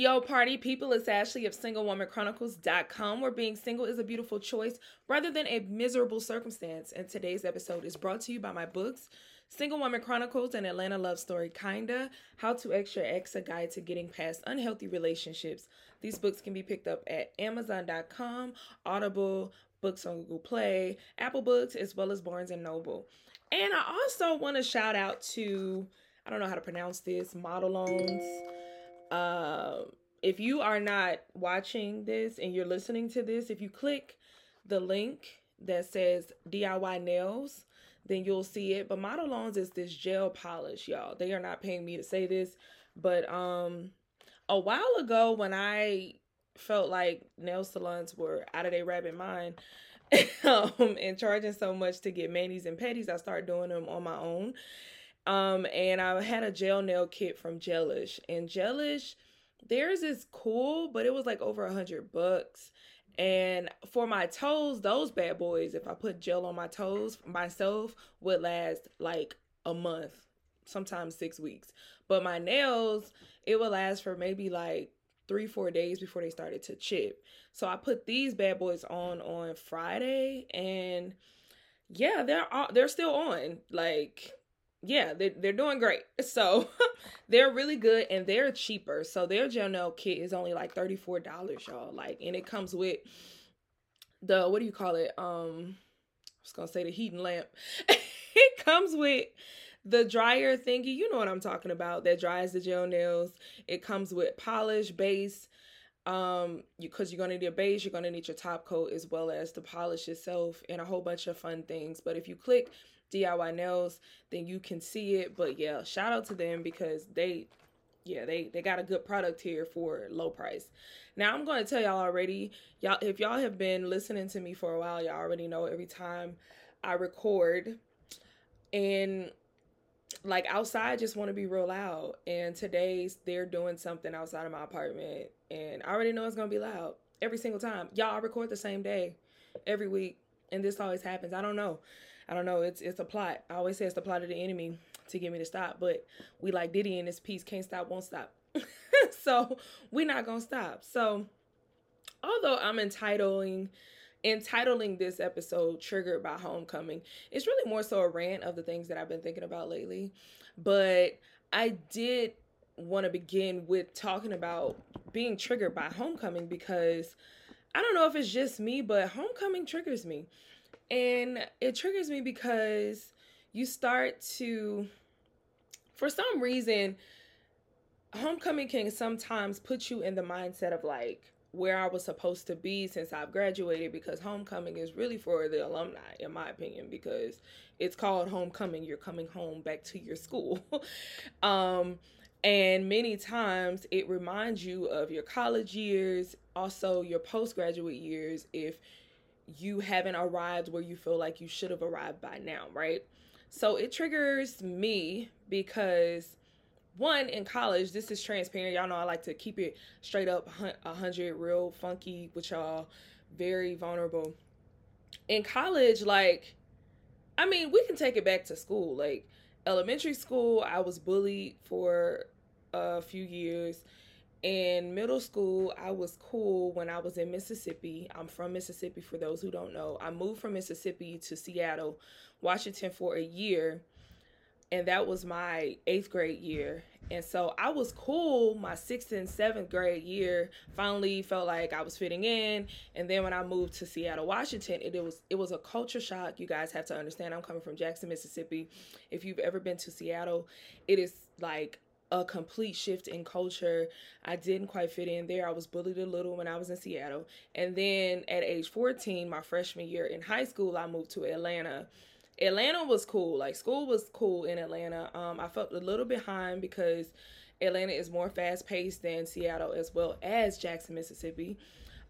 Yo, party people, it's Ashley of SingleWomanChronicles.com, where being single is a beautiful choice rather than a miserable circumstance. And today's episode is brought to you by my books, Single Woman Chronicles and Atlanta Love Story Kinda, How to X Your Ex, A Guide to Getting Past Unhealthy Relationships. These books can be picked up at Amazon.com, Audible, Books on Google Play, Apple Books, as well as Barnes & Noble. And I also want to shout out to, I don't know how to pronounce this, Modelones uh, if you are not watching this and you're listening to this, if you click the link that says DIY nails, then you'll see it. But Modelones is this gel polish, y'all. They are not paying me to say this, but um, a while ago when I felt like nail salons were out of their rabbit mind um, and charging so much to get manis and petties, I started doing them on my own. Um, and I had a gel nail kit from Gelish, and Gelish, theirs is cool, but it was like over a hundred bucks. And for my toes, those bad boys, if I put gel on my toes myself, would last like a month, sometimes six weeks. But my nails, it would last for maybe like three, four days before they started to chip. So I put these bad boys on on Friday, and yeah, they're they're still on. Like yeah, they, they're doing great. So they're really good and they're cheaper. So their gel nail kit is only like $34, y'all. Like, and it comes with the, what do you call it? Um, I was gonna say the heating lamp. it comes with the dryer thingy. You know what I'm talking about. That dries the gel nails. It comes with polish, base, um you because you're gonna need a base you're gonna need your top coat as well as the polish itself and a whole bunch of fun things but if you click DIY nails, then you can see it. But yeah, shout out to them because they yeah, they they got a good product here for low price. Now I'm going to tell y'all already, y'all if y'all have been listening to me for a while, y'all already know every time I record and like outside just want to be real loud and today's they're doing something outside of my apartment and I already know it's going to be loud every single time. Y'all I record the same day every week and this always happens. I don't know. I don't know. It's it's a plot. I always say it's the plot of the enemy to get me to stop, but we like Diddy in this piece can't stop, won't stop. so we're not gonna stop. So although I'm entitling entitling this episode triggered by homecoming it's really more so a rant of the things that i've been thinking about lately but i did want to begin with talking about being triggered by homecoming because i don't know if it's just me but homecoming triggers me and it triggers me because you start to, for some reason, homecoming can sometimes put you in the mindset of like where I was supposed to be since I've graduated because homecoming is really for the alumni, in my opinion, because it's called homecoming. You're coming home back to your school. um, and many times it reminds you of your college years, also your postgraduate years, if you haven't arrived where you feel like you should have arrived by now, right? So it triggers me because one in college, this is transparent. Y'all know I like to keep it straight up, a hundred, real funky with y'all, very vulnerable. In college, like, I mean, we can take it back to school. Like elementary school, I was bullied for a few years in middle school, I was cool when I was in Mississippi. I'm from Mississippi, for those who don't know. I moved from Mississippi to Seattle, Washington for a year, and that was my eighth grade year. And so I was cool my sixth and seventh grade year. Finally felt like I was fitting in. And then when I moved to Seattle, Washington, it, it was it was a culture shock. You guys have to understand. I'm coming from Jackson, Mississippi. If you've ever been to Seattle, it is like a complete shift in culture. I didn't quite fit in there. I was bullied a little when I was in Seattle. And then at age 14, my freshman year in high school, I moved to Atlanta. Atlanta was cool. Like school was cool in Atlanta. Um, I felt a little behind because Atlanta is more fast paced than Seattle as well as Jackson, Mississippi.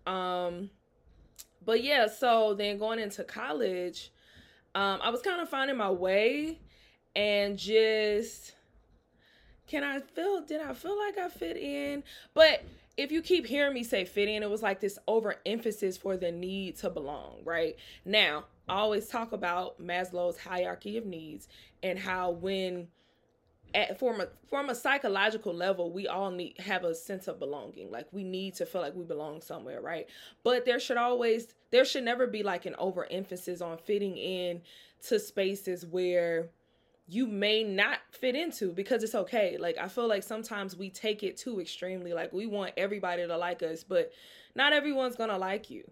Um, but yeah, so then going into college, um, I was kind of finding my way and just can I feel did I feel like I fit in? But if you keep hearing me say fit in, it was like this overemphasis for the need to belong, right? Now, I always talk about Maslow's hierarchy of needs and how when at from a from a psychological level, we all need have a sense of belonging. Like we need to feel like we belong somewhere, right? But there should always there should never be like an overemphasis on fitting in to spaces where you may not fit into because it's okay. Like I feel like sometimes we take it too extremely. Like we want everybody to like us, but not everyone's going to like you.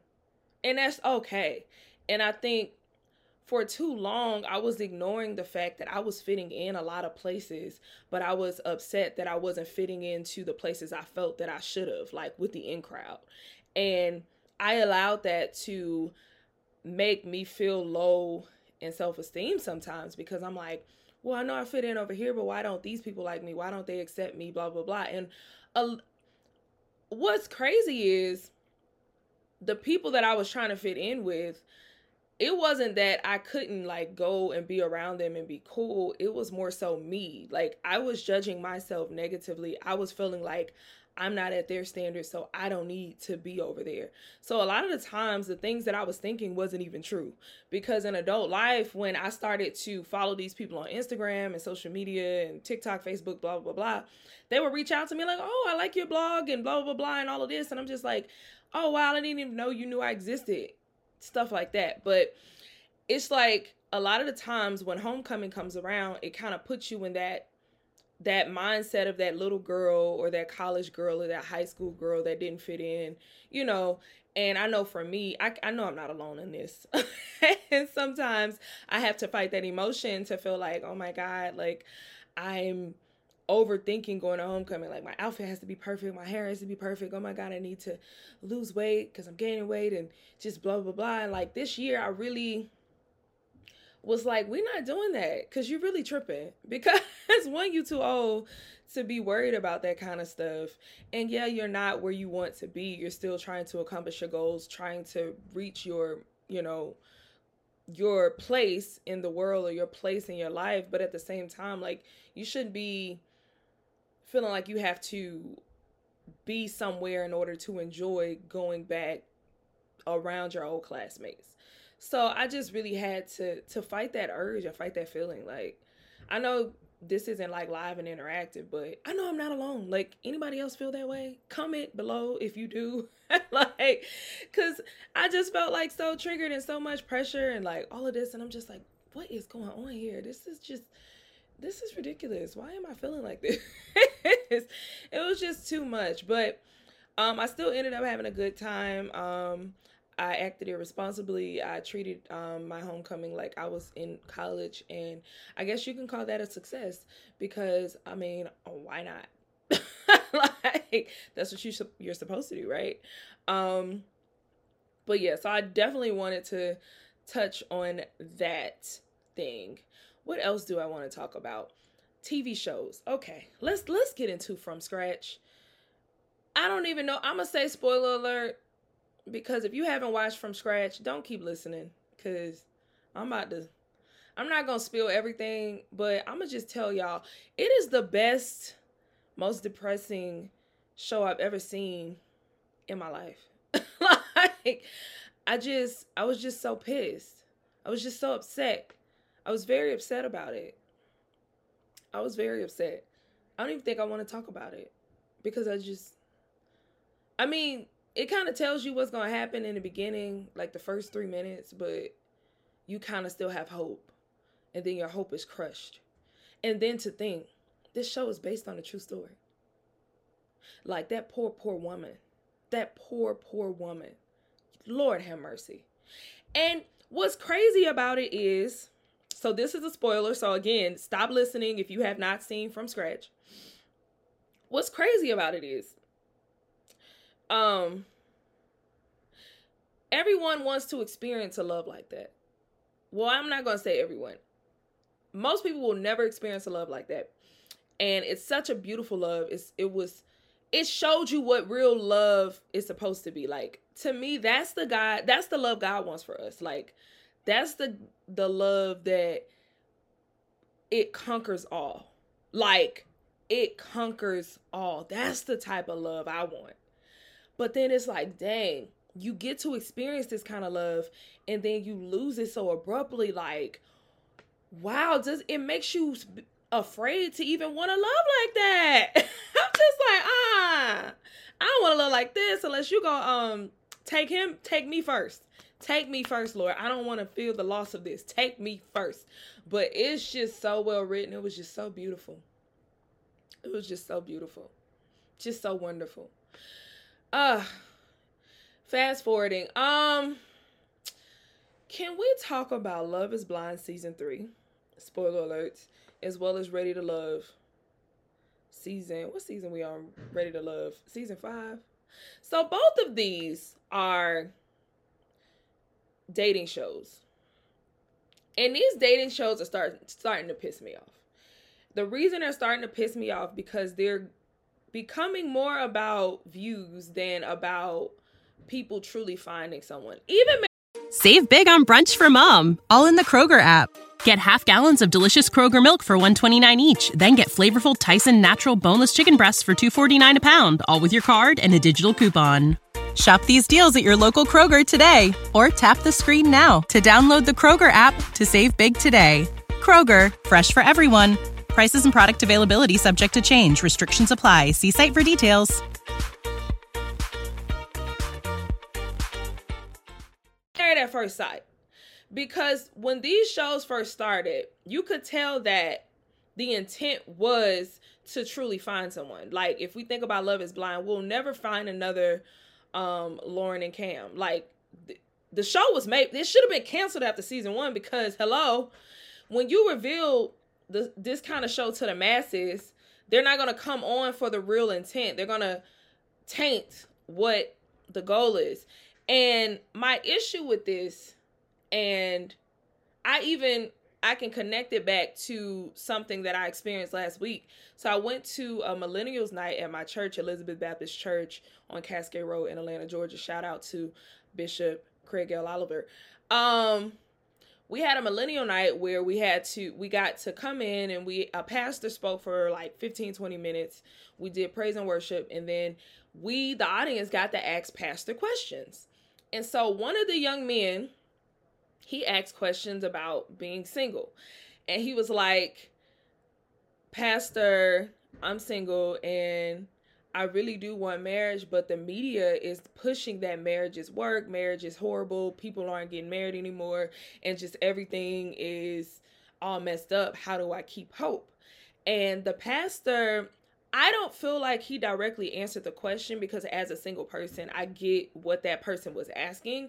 And that's okay. And I think for too long, I was ignoring the fact that I was fitting in a lot of places, but I was upset that I wasn't fitting into the places I felt that I should have, like with the in crowd. And I allowed that to make me feel low in self esteem sometimes because I'm like, well, I know I fit in over here, but why don't these people like me? Why don't they accept me? Blah, blah, blah. And what's crazy is the people that I was trying to fit in with it wasn't that I couldn't like go and be around them and be cool. It was more so me. Like I was judging myself negatively. I was feeling like I'm not at their standards, so I don't need to be over there. So a lot of the times the things that I was thinking wasn't even true. Because in adult life, when I started to follow these people on Instagram and social media and TikTok, Facebook, blah blah blah, they would reach out to me like, Oh, I like your blog and blah blah blah and all of this. And I'm just like, Oh wow, I didn't even know you knew I existed stuff like that. But it's like a lot of the times when homecoming comes around, it kind of puts you in that that mindset of that little girl or that college girl or that high school girl that didn't fit in, you know. And I know for me, I, I know I'm not alone in this. and sometimes I have to fight that emotion to feel like, oh my God, like I'm overthinking going to homecoming. Like my outfit has to be perfect, my hair has to be perfect. Oh my god, I need to lose weight because I'm gaining weight and just blah blah blah. And like this year, I really was like, we're not doing that because you're really tripping. Because one, you too old to be worried about that kind of stuff. And yeah, you're not where you want to be. You're still trying to accomplish your goals, trying to reach your, you know, your place in the world or your place in your life. But at the same time, like you shouldn't be feeling like you have to be somewhere in order to enjoy going back around your old classmates. So I just really had to to fight that urge and fight that feeling. Like I know this isn't like live and interactive, but I know I'm not alone. Like anybody else feel that way? Comment below if you do. like cuz I just felt like so triggered and so much pressure and like all of this and I'm just like what is going on here? This is just this is ridiculous. Why am I feeling like this? it was just too much. But um, I still ended up having a good time. Um, I acted irresponsibly. I treated um, my homecoming like I was in college, and I guess you can call that a success because I mean, why not? like that's what you you're supposed to do, right? Um, but yeah, so I definitely wanted to touch on that thing. What else do I want to talk about? TV shows. Okay, let's let's get into from scratch. I don't even know. I'm gonna say spoiler alert because if you haven't watched from scratch, don't keep listening because I'm about to. I'm not gonna spill everything, but I'm gonna just tell y'all it is the best, most depressing show I've ever seen in my life. like, I just, I was just so pissed. I was just so upset I was very upset about it. I was very upset. I don't even think I want to talk about it because I just, I mean, it kind of tells you what's going to happen in the beginning, like the first three minutes, but you kind of still have hope. And then your hope is crushed. And then to think, this show is based on a true story. Like that poor, poor woman. That poor, poor woman. Lord have mercy. And what's crazy about it is so this is a spoiler. So again, stop listening if you have not seen from scratch. What's crazy about it is um everyone wants to experience a love like that. Well, I'm not going to say everyone. Most people will never experience a love like that. and it's such a beautiful love. It's it was it showed you what real love is supposed to be like. To me, that's the God, that's the love God wants for us. Like that's the the love that it conquers all. Like it conquers all. That's the type of love I want. But then it's like, dang, you get to experience this kind of love and then you lose it so abruptly like wow, does it makes you afraid to even want to love like that. I'm just like, ah, I don't want to love like this unless you go um take him, take me first. Take me first, Lord. I don't want to feel the loss of this. Take me first. But it's just so well written. It was just so beautiful. It was just so beautiful. Just so wonderful. Uh fast forwarding. Um can we talk about Love is Blind season 3? Spoiler alerts as well as Ready to Love season. What season we on? Ready to Love season five. So both of these are dating shows, and these dating shows are start starting to piss me off. The reason they're starting to piss me off because they're becoming more about views than about people truly finding someone. Even save big on brunch for mom, all in the Kroger app. Get half gallons of delicious Kroger milk for 129 each, then get flavorful Tyson natural boneless chicken breasts for 249 a pound, all with your card and a digital coupon. Shop these deals at your local Kroger today or tap the screen now to download the Kroger app to save big today. Kroger, fresh for everyone. Prices and product availability subject to change. Restrictions apply. See site for details. At first sight because when these shows first started, you could tell that the intent was to truly find someone. Like if we think about Love is Blind, we'll never find another um Lauren and Cam. Like th- the show was made it should have been canceled after season 1 because hello, when you reveal the this kind of show to the masses, they're not going to come on for the real intent. They're going to taint what the goal is. And my issue with this and I even I can connect it back to something that I experienced last week. So I went to a millennials night at my church, Elizabeth Baptist Church on Cascade Road in Atlanta, Georgia. Shout out to Bishop Craig L. Oliver. Um, we had a millennial night where we had to we got to come in and we a pastor spoke for like 15 20 minutes we did praise and worship and then we the audience got to ask pastor questions and so one of the young men he asked questions about being single. And he was like, Pastor, I'm single and I really do want marriage, but the media is pushing that marriage is work, marriage is horrible, people aren't getting married anymore, and just everything is all messed up. How do I keep hope? And the pastor, I don't feel like he directly answered the question because as a single person, I get what that person was asking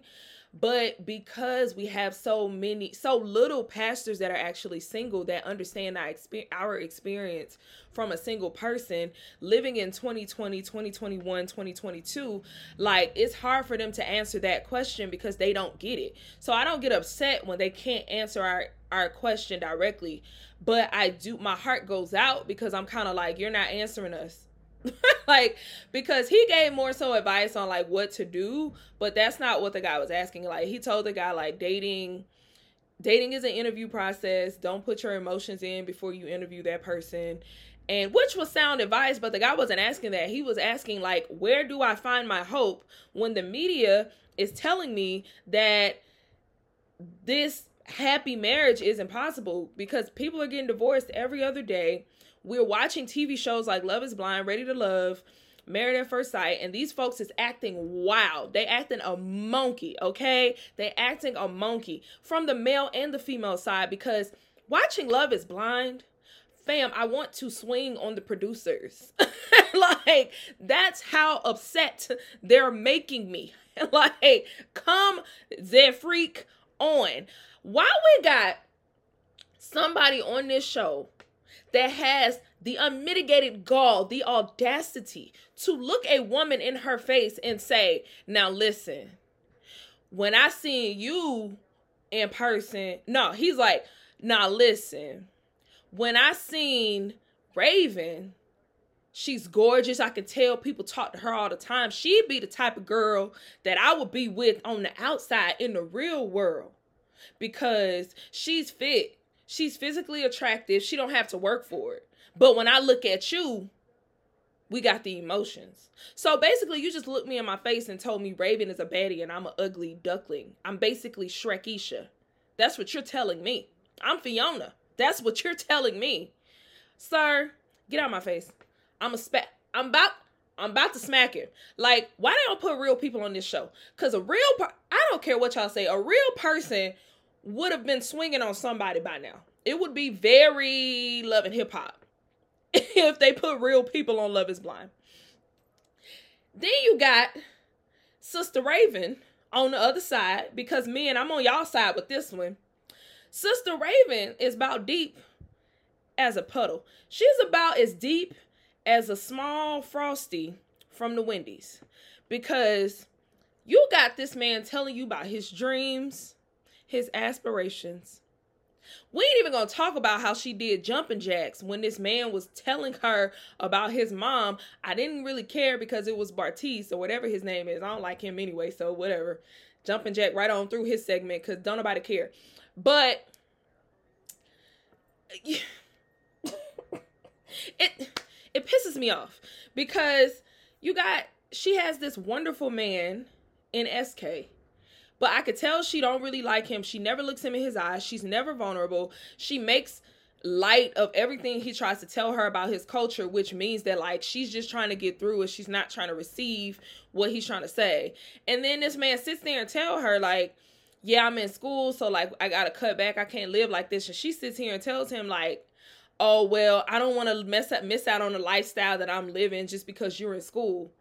but because we have so many so little pastors that are actually single that understand our experience our experience from a single person living in 2020 2021 2022 like it's hard for them to answer that question because they don't get it. So i don't get upset when they can't answer our our question directly. But i do my heart goes out because i'm kind of like you're not answering us like because he gave more so advice on like what to do but that's not what the guy was asking. Like he told the guy like dating dating is an interview process. Don't put your emotions in before you interview that person. And which was sound advice but the guy wasn't asking that. He was asking like where do i find my hope when the media is telling me that this happy marriage is impossible? Because people are getting divorced every other day we're watching TV shows like Love is Blind, Ready to Love, Married at First Sight, and these folks is acting wild. They acting a monkey, okay? They acting a monkey from the male and the female side because watching Love is Blind, fam, I want to swing on the producers. like that's how upset they're making me. like, come their freak on. Why we got somebody on this show that has the unmitigated gall, the audacity to look a woman in her face and say, Now listen, when I seen you in person, no, he's like, Now listen, when I seen Raven, she's gorgeous. I can tell people talk to her all the time. She'd be the type of girl that I would be with on the outside in the real world because she's fit. She's physically attractive. She don't have to work for it. But when I look at you, we got the emotions. So basically, you just looked me in my face and told me Raven is a baddie and I'm an ugly duckling. I'm basically Shrekisha. That's what you're telling me. I'm Fiona. That's what you're telling me. Sir, get out my face. I'm a spat. I'm about I'm about to smack him. Like, why they don't put real people on this show? Cause a real per- I don't care what y'all say. A real person would have been swinging on somebody by now. It would be very love and hip hop if they put real people on Love is Blind. Then you got Sister Raven on the other side because me and I'm on y'all side with this one. Sister Raven is about deep as a puddle. She's about as deep as a small frosty from the Wendy's because you got this man telling you about his dreams, his aspirations, we ain't even gonna talk about how she did jumping jacks when this man was telling her about his mom. I didn't really care because it was Bartise or whatever his name is. I don't like him anyway, so whatever. Jumping jack right on through his segment because don't nobody care. But it it pisses me off because you got she has this wonderful man in SK but I could tell she don't really like him. She never looks him in his eyes. She's never vulnerable. She makes light of everything he tries to tell her about his culture, which means that like she's just trying to get through it. She's not trying to receive what he's trying to say. And then this man sits there and tell her like, "Yeah, I'm in school, so like I got to cut back. I can't live like this." And she sits here and tells him like, "Oh, well, I don't want to mess up miss out on the lifestyle that I'm living just because you're in school."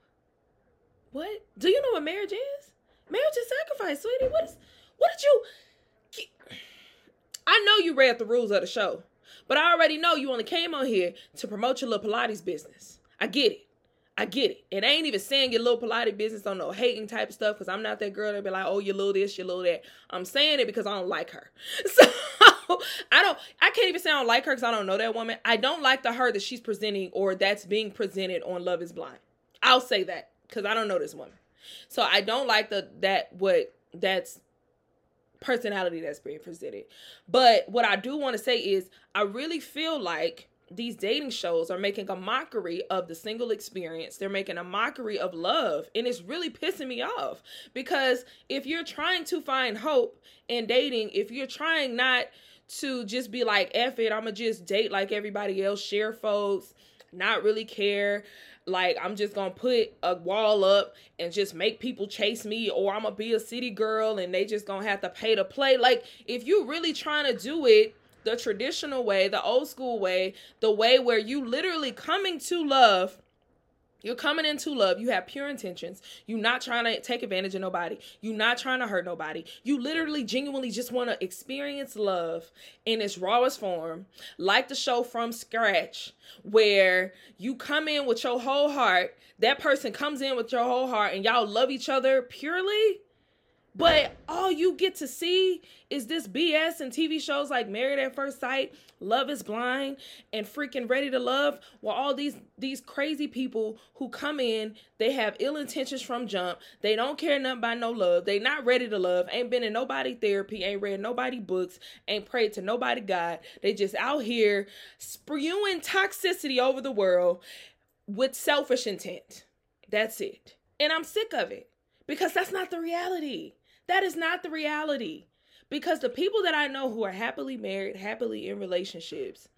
What? Do you know what marriage is? Marriage is sacrifice, sweetie. What is what did you I know you read the rules of the show, but I already know you only came on here to promote your little Pilates business. I get it. I get it. And I ain't even saying your little Pilates business on no hating type of stuff because I'm not that girl that be like, oh, you little this, you little that. I'm saying it because I don't like her. So I don't, I can't even say I don't like her because I don't know that woman. I don't like the her that she's presenting or that's being presented on Love is Blind. I'll say that because I don't know this woman. So I don't like the that what that's personality that's being presented. But what I do want to say is I really feel like these dating shows are making a mockery of the single experience. They're making a mockery of love. And it's really pissing me off because if you're trying to find hope in dating, if you're trying not to just be like, F it, I'm going to just date like everybody else, share folks, not really care, like i'm just gonna put a wall up and just make people chase me or i'm gonna be a city girl and they just gonna have to pay to play. Like if you really trying to do it the traditional way the old school way the way where you literally coming to love you're coming into love. You have pure intentions. You're not trying to take advantage of nobody. You're not trying to hurt nobody. You literally, genuinely just want to experience love in its rawest form, like the show From Scratch, where you come in with your whole heart. That person comes in with your whole heart, and y'all love each other purely. But all you get to see is this BS and TV shows like Married at First Sight, Love is Blind, and freaking Ready to Love, where all these these crazy people who come in, they have ill intentions from jump. They don't care nothing about no love. They not ready to love. Ain't been in nobody therapy. Ain't read nobody books. Ain't prayed to nobody God. They just out here spewing toxicity over the world with selfish intent. That's it. And I'm sick of it because that's not the reality. That is not the reality. Because the people that I know who are happily married, happily in relationships,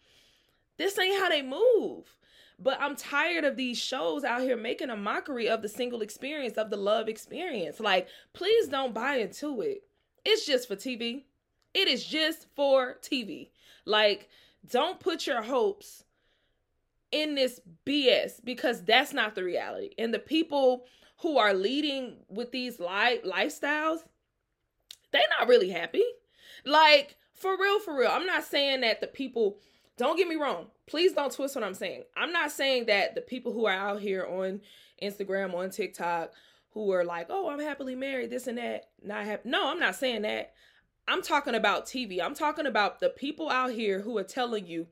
this ain't how they move. But I'm tired of these shows out here making a mockery of the single experience, of the love experience. Like, please don't buy into it. It's just for TV. It is just for TV. Like, don't put your hopes in this BS because that's not the reality. And the people who are leading with these li- lifestyles, they not really happy. Like, for real, for real. I'm not saying that the people, don't get me wrong. Please don't twist what I'm saying. I'm not saying that the people who are out here on Instagram, on TikTok, who are like, oh, I'm happily married, this and that, not happy. No, I'm not saying that. I'm talking about TV. I'm talking about the people out here who are telling you,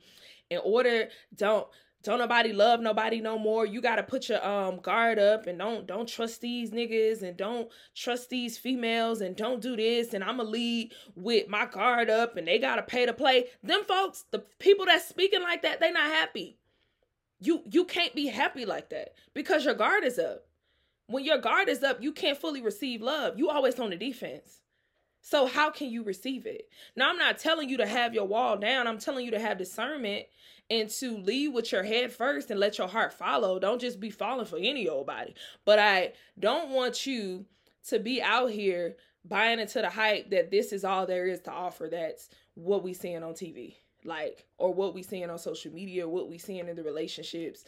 in order, don't don't nobody love nobody no more. You gotta put your um guard up and don't don't trust these niggas and don't trust these females and don't do this and I'ma lead with my guard up and they gotta pay to play. Them folks, the people that's speaking like that, they not happy. You you can't be happy like that because your guard is up. When your guard is up, you can't fully receive love. You always on the defense. So how can you receive it? Now I'm not telling you to have your wall down. I'm telling you to have discernment and to lead with your head first and let your heart follow. Don't just be falling for any old body. But I don't want you to be out here buying into the hype that this is all there is to offer. That's what we seeing on TV, like, or what we seeing on social media, what we seeing in the relationships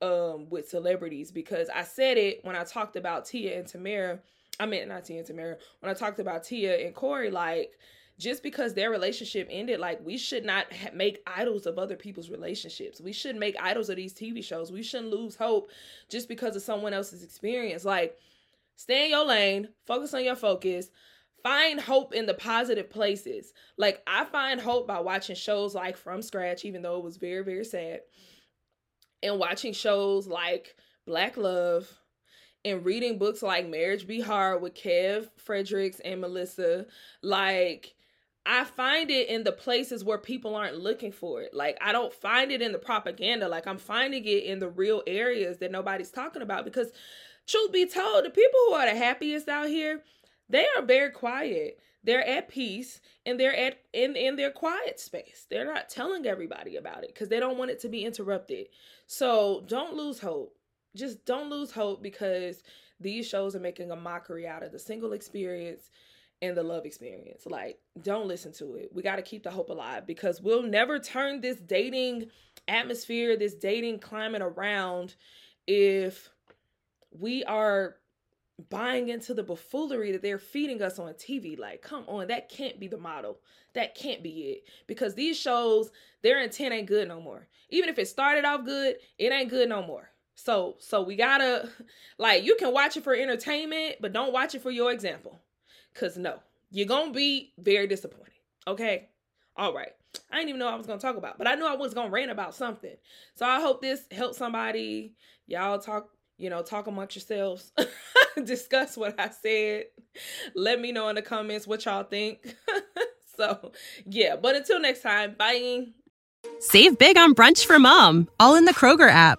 um with celebrities. Because I said it when I talked about Tia and Tamera. I meant not Tia and Tamera. When I talked about Tia and Cory, like just because their relationship ended, like we should not ha- make idols of other people's relationships. We shouldn't make idols of these TV shows. We shouldn't lose hope just because of someone else's experience. Like, stay in your lane, focus on your focus, find hope in the positive places. Like, I find hope by watching shows like From Scratch, even though it was very, very sad, and watching shows like Black Love and reading books like Marriage Be Hard with Kev Fredericks and Melissa. Like, I find it in the places where people aren't looking for it. Like I don't find it in the propaganda. Like I'm finding it in the real areas that nobody's talking about because truth be told, the people who are the happiest out here, they are very quiet. They're at peace and they're at in in their quiet space. They're not telling everybody about it cuz they don't want it to be interrupted. So, don't lose hope. Just don't lose hope because these shows are making a mockery out of the single experience and the love experience. Like, don't listen to it. We got to keep the hope alive because we'll never turn this dating atmosphere, this dating climate around if we are buying into the buffoonery that they're feeding us on TV. Like, come on, that can't be the model. That can't be it. Because these shows, their intent ain't good no more. Even if it started off good, it ain't good no more. So, so we gotta like you can watch it for entertainment, but don't watch it for your example. Cause no, you're gonna be very disappointed. Okay. All right. I didn't even know I was gonna talk about, but I knew I was gonna rant about something. So I hope this helps somebody. Y'all talk, you know, talk amongst yourselves. Discuss what I said. Let me know in the comments what y'all think. so yeah, but until next time, bye. Save big on brunch for mom, all in the Kroger app.